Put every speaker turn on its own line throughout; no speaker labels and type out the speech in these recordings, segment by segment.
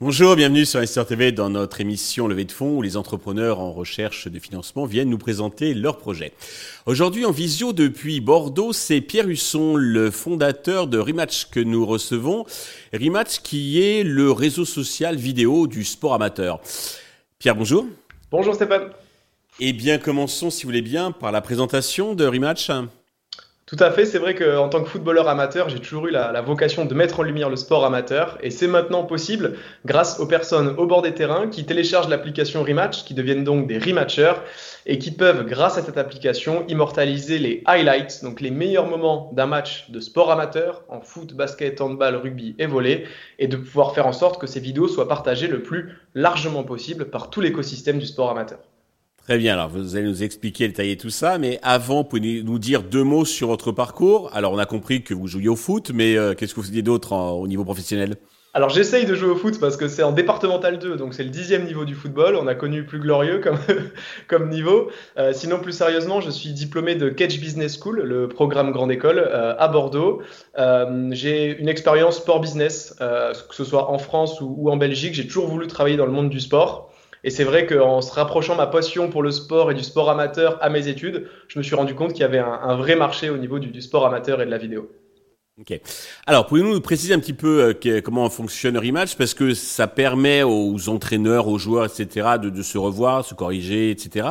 Bonjour, bienvenue sur Investor TV dans notre émission Levée de fonds où les entrepreneurs en recherche de financement viennent nous présenter leurs projets. Aujourd'hui en visio depuis Bordeaux, c'est Pierre Husson, le fondateur de Rematch que nous recevons. Rematch qui est le réseau social vidéo du sport amateur. Pierre, bonjour.
Bonjour Stéphane.
Eh bien, commençons si vous voulez bien par la présentation de Rematch.
Tout à fait, c'est vrai qu'en tant que footballeur amateur, j'ai toujours eu la, vocation de mettre en lumière le sport amateur et c'est maintenant possible grâce aux personnes au bord des terrains qui téléchargent l'application Rematch, qui deviennent donc des rematchers et qui peuvent, grâce à cette application, immortaliser les highlights, donc les meilleurs moments d'un match de sport amateur en foot, basket, handball, rugby et volley et de pouvoir faire en sorte que ces vidéos soient partagées le plus largement possible par tout l'écosystème du sport amateur.
Très bien, alors vous allez nous expliquer, détailler tout ça, mais avant, pouvez nous dire deux mots sur votre parcours Alors on a compris que vous jouiez au foot, mais euh, qu'est-ce que vous faisiez d'autre au niveau professionnel?
Alors j'essaye de jouer au foot parce que c'est en départemental 2, donc c'est le dixième niveau du football. On a connu plus glorieux comme, comme niveau. Euh, sinon plus sérieusement, je suis diplômé de Catch Business School, le programme grande école euh, à Bordeaux. j'ai une expérience sport business, que ce soit en France ou en Belgique. J'ai toujours voulu travailler dans le monde du sport. Et c'est vrai qu'en se rapprochant ma passion pour le sport et du sport amateur à mes études, je me suis rendu compte qu'il y avait un, vrai marché au niveau du, sport amateur et de la vidéo.
Ok. Alors, pouvez-vous nous préciser un petit peu euh, comment fonctionne Rematch? Parce que ça permet aux entraîneurs, aux joueurs, etc., de, se revoir, se corriger, etc.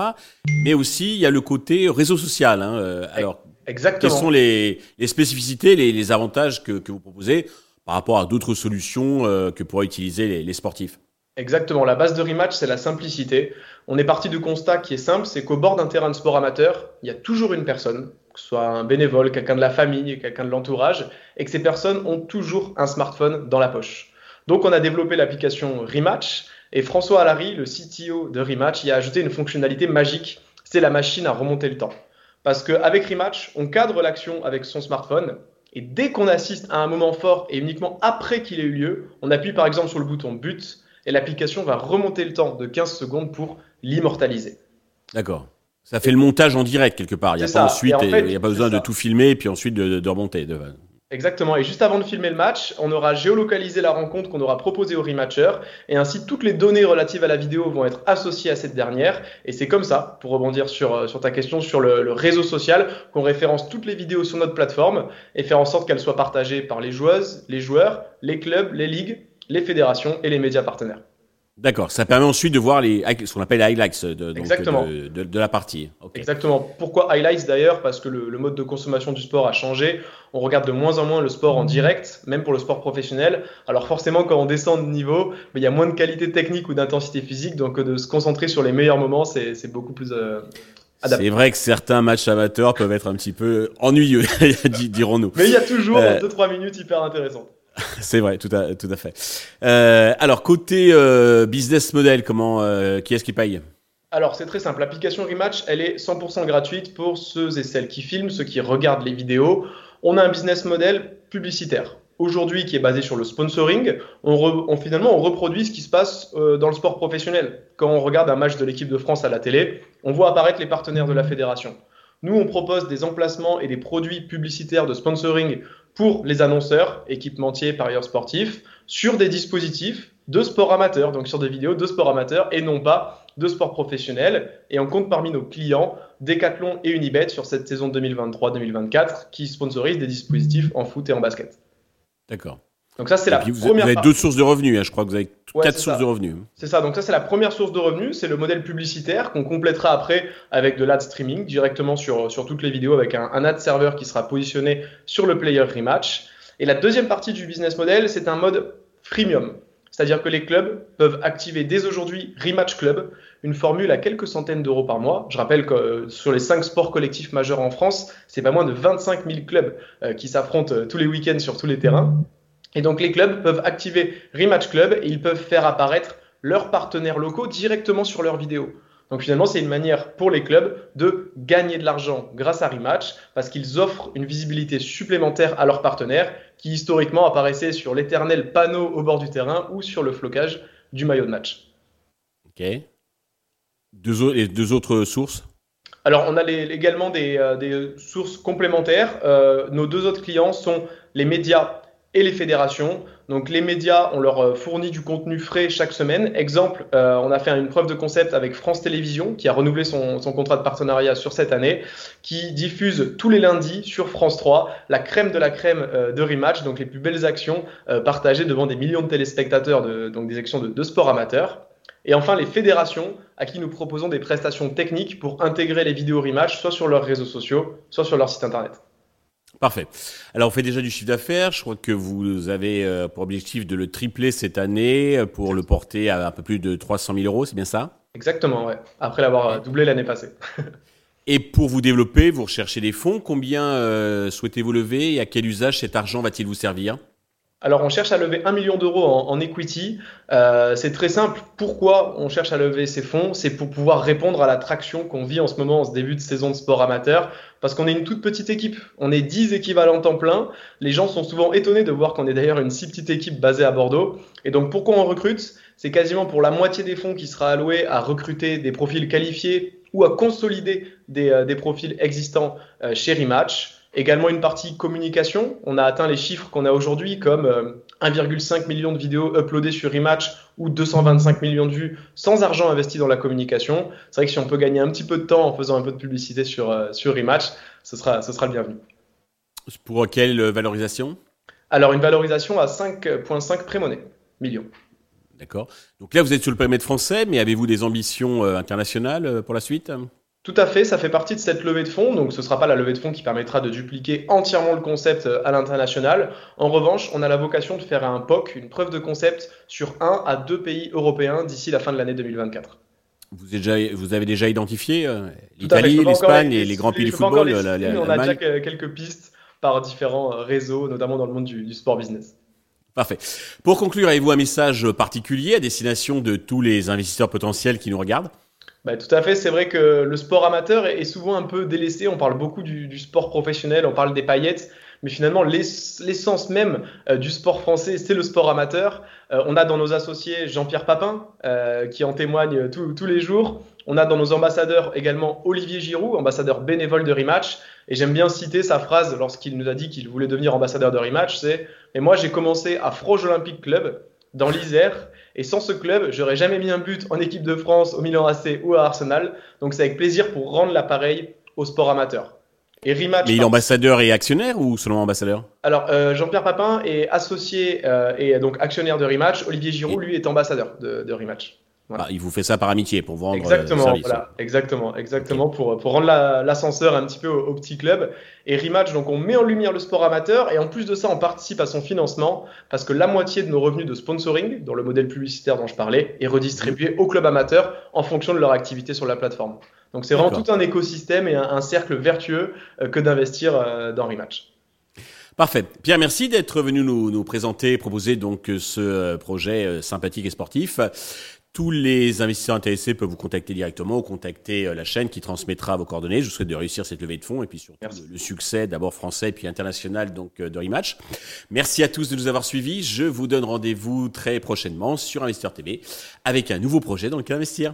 Mais aussi, il y a le côté réseau social. Hein. Euh, alors,
Exactement.
quelles sont les, spécificités, les, avantages que, vous proposez par rapport à d'autres solutions euh, que pourraient utiliser les sportifs?
Exactement, la base de rematch, c'est la simplicité. On est parti du constat qui est simple, c'est qu'au bord d'un terrain de sport amateur, il y a toujours une personne, que ce soit un bénévole, quelqu'un de la famille, quelqu'un de l'entourage, et que ces personnes ont toujours un smartphone dans la poche. Donc on a développé l'application Rematch, et François Allary, le CTO de Rematch, y a ajouté une fonctionnalité magique, c'est la machine à remonter le temps. Parce qu'avec Rematch, on cadre l'action avec son smartphone, et dès qu'on assiste à un moment fort, et uniquement après qu'il ait eu lieu, on appuie par exemple sur le bouton but, et l'application va remonter le temps de 15 secondes pour l'immortaliser.
D'accord. Ça fait le montage en direct quelque part. Il n'y a, pas ensuite, il a pas besoin de tout filmer et puis ensuite de, remonter.
Exactement. Et juste avant de filmer le match, on aura géolocalisé la rencontre qu'on aura proposée au rematcher et ainsi toutes les données relatives à la vidéo vont être associées à cette dernière. Et c'est comme ça, pour rebondir sur, euh, sur ta question sur le, le réseau social, qu'on référence toutes les vidéos sur notre plateforme et faire en sorte qu'elles soient partagées par les joueuses, les joueurs, les clubs, les ligues les fédérations et les médias partenaires.
D'accord, ça permet ensuite de voir les, ce qu'on appelle les highlights de, de, la partie.
Exactement. Pourquoi highlights d'ailleurs? Parce que le, mode de consommation du sport a changé. On regarde de moins en moins le sport en direct, même pour le sport professionnel. Alors forcément, quand on descend de niveau, il y a moins de qualité technique ou d'intensité physique. Donc de se concentrer sur les meilleurs moments, c'est beaucoup plus euh,
C'est vrai que certains matchs amateurs peuvent être un petit peu ennuyeux, dirons-nous.
Mais il y a toujours 2-3 euh, minutes hyper intéressantes.
C'est vrai, tout à, tout à fait. Euh, alors, côté euh, business model, comment, euh, qui est-ce qui paye?
Alors c'est très simple, l'application Rematch, elle est 100% gratuite pour ceux et celles qui filment, ceux qui regardent les vidéos. On a un business model publicitaire. Aujourd'hui, qui est basé sur le sponsoring, on, finalement on reproduit ce qui se passe dans le sport professionnel. Quand on regarde un match de l'équipe de France à la télé, on voit apparaître les partenaires de la fédération. Nous, on propose des emplacements et des produits publicitaires de sponsoring pour les annonceurs, équipementiers, parieurs sportifs, sur des dispositifs de sport amateur, donc sur des vidéos de sport amateur et non pas de sport professionnel. Et on compte parmi nos clients Decathlon et Unibet sur cette saison 2023-2024 qui sponsorisent des dispositifs en foot et en basket.
D'accord.
Donc ça, c'est la
vous,
première.
Vous avez deux sources de revenus, hein, je crois que vous avez quatre sources de revenus.
C'est ça. Donc ça, c'est la première source de revenus. C'est le modèle publicitaire qu'on complétera après avec de l'ad streaming directement sur, sur toutes les vidéos avec un, un ad serveur qui sera positionné sur le player rematch. Et la deuxième partie du business model, c'est un mode freemium. C'est-à-dire que les clubs peuvent activer dès aujourd'hui Rematch Club, une formule à quelques centaines d'euros par mois. Je rappelle que euh, sur les cinq sports collectifs majeurs en France, c'est pas moins de 25 000 clubs euh, qui s'affrontent euh, tous les week-ends sur tous les terrains. Et donc les clubs peuvent activer Rematch Club et ils peuvent faire apparaître leurs partenaires locaux directement sur leurs vidéos. Donc finalement, c'est une manière pour les clubs de gagner de l'argent grâce à Rematch parce qu'ils offrent une visibilité supplémentaire à leurs partenaires qui historiquement apparaissaient sur l'éternel panneau au bord du terrain ou sur le flocage du maillot de match.
Ok. Deux, et deux autres sources?
Alors, on a également des, des, sources complémentaires. nos deux autres clients sont les médias et les fédérations. Donc les médias, on leur euh, fournit du contenu frais chaque semaine. Exemple, euh, on a fait une preuve de concept avec France Télévisions, qui a renouvelé son, contrat de partenariat sur cette année, qui diffuse tous les lundis sur France 3 la crème de la crème euh, de Rematch, donc les plus belles actions partagées devant des millions de téléspectateurs, donc des actions de, de sport amateur. Et enfin, les fédérations à qui nous proposons des prestations techniques pour intégrer les vidéos Rematch, soit sur leurs réseaux sociaux, soit sur leur site internet.
Parfait. Alors, on fait déjà du chiffre d'affaires. Je crois que vous avez euh, pour objectif de le tripler cette année pour le porter à un peu plus de 300 000 euros, c'est bien ça?
Exactement, ouais. Après l'avoir euh, doublé l'année passée.
et pour vous développer, vous recherchez des fonds. Combien euh, souhaitez-vous lever et à quel usage cet argent va-t-il vous servir?
Alors, on cherche à lever 1 million d'euros en, equity. Euh, c'est très simple. Pourquoi on cherche à lever ces fonds? C'est pour pouvoir répondre à la traction qu'on vit en ce moment en ce début de saison de sport amateur. Parce qu'on est une toute petite équipe. On est 10 équivalents temps plein. Les gens sont souvent étonnés de voir qu'on est d'ailleurs une si petite équipe basée à Bordeaux. Et donc, pourquoi on recrute? C'est quasiment pour la moitié des fonds qui sera alloué à recruter des profils qualifiés ou à consolider des, euh, profils existants euh, chez Rematch. Également une partie communication. On a atteint les chiffres qu'on a aujourd'hui comme 1,5 euh, million de vidéos uploadées sur Rematch ou 225 millions de vues sans argent investi dans la communication. C'est vrai que si on peut gagner un petit peu de temps en faisant un peu de publicité sur, euh, sur Rematch, ce sera, ce sera le bienvenu.
Pour quelle valorisation?
Alors une valorisation à 5,5 pré-monnaie millions.
D'accord. Donc là, vous êtes sur le périmètre français, mais avez-vous des ambitions euh, internationales pour la suite?
Tout à fait, ça fait partie de cette levée de fonds. Donc, ce ne sera pas la levée de fonds qui permettra de dupliquer entièrement le concept euh, à l'international. En revanche, on a la vocation de faire un POC, une preuve de concept, sur un à deux pays européens d'ici la fin de l'année 2024.
Vous, avez déjà identifié euh, l'Italie, l'Espagne et les grands pays du football
On a déjà quelques pistes par différents euh, réseaux, notamment dans le monde du sport business.
Parfait. Pour conclure, avez-vous un message particulier à destination de tous les investisseurs potentiels qui nous regardent?
Bah, tout à fait, c'est vrai que le sport amateur est souvent un peu délaissé. On parle beaucoup du, sport professionnel, on parle des paillettes, mais finalement l'essence même euh, du sport français, c'est le sport amateur. Euh, on a dans nos associés Jean-Pierre Papin, euh, qui en témoigne tous les jours. On a dans nos ambassadeurs également Olivier Giroud, ambassadeur bénévole de Rematch. Et j'aime bien citer sa phrase lorsqu'il nous a dit qu'il voulait devenir ambassadeur de Rematch, c'est « Mais moi j'ai commencé à Froge Olympique Club, dans l'Isère, et sans ce club, j'aurais jamais mis un but en équipe de France, au Milan AC ou à Arsenal. Donc c'est avec plaisir pour rendre l'appareil au sport amateur.
Et Rematch. Mais il est ambassadeur et actionnaire ou seulement ambassadeur?
Alors euh, Jean-Pierre Papin est associé euh, et donc actionnaire de Rematch. Olivier Giroud, lui, est ambassadeur de, de Rematch.
Bah, il vous fait ça par amitié pour vendre
exactement, le service. Voilà, exactement, exactement pour, pour rendre l'ascenseur un petit peu au, petit club. Et Rematch, donc on met en lumière le sport amateur et en plus de ça, on participe à son financement parce que la moitié de nos revenus de sponsoring, dans le modèle publicitaire dont je parlais, est redistribué aux clubs amateurs en fonction de leur activité sur la plateforme. Donc c'est vraiment tout un écosystème et un, cercle vertueux euh, que d'investir euh, dans Rematch.
Parfait. Pierre, merci d'être venu nous, nous présenter, proposer donc ce euh, projet sympathique et sportif. Tous les investisseurs intéressés peuvent vous contacter directement ou contacter euh, la chaîne qui transmettra vos coordonnées. Je vous souhaite de réussir cette levée de fonds et puis surtout le, succès d'abord français et puis international donc euh, de Rematch. Merci à tous de nous avoir suivis. Je vous donne rendez-vous très prochainement sur Investir TV avec un nouveau projet dans lequel investir.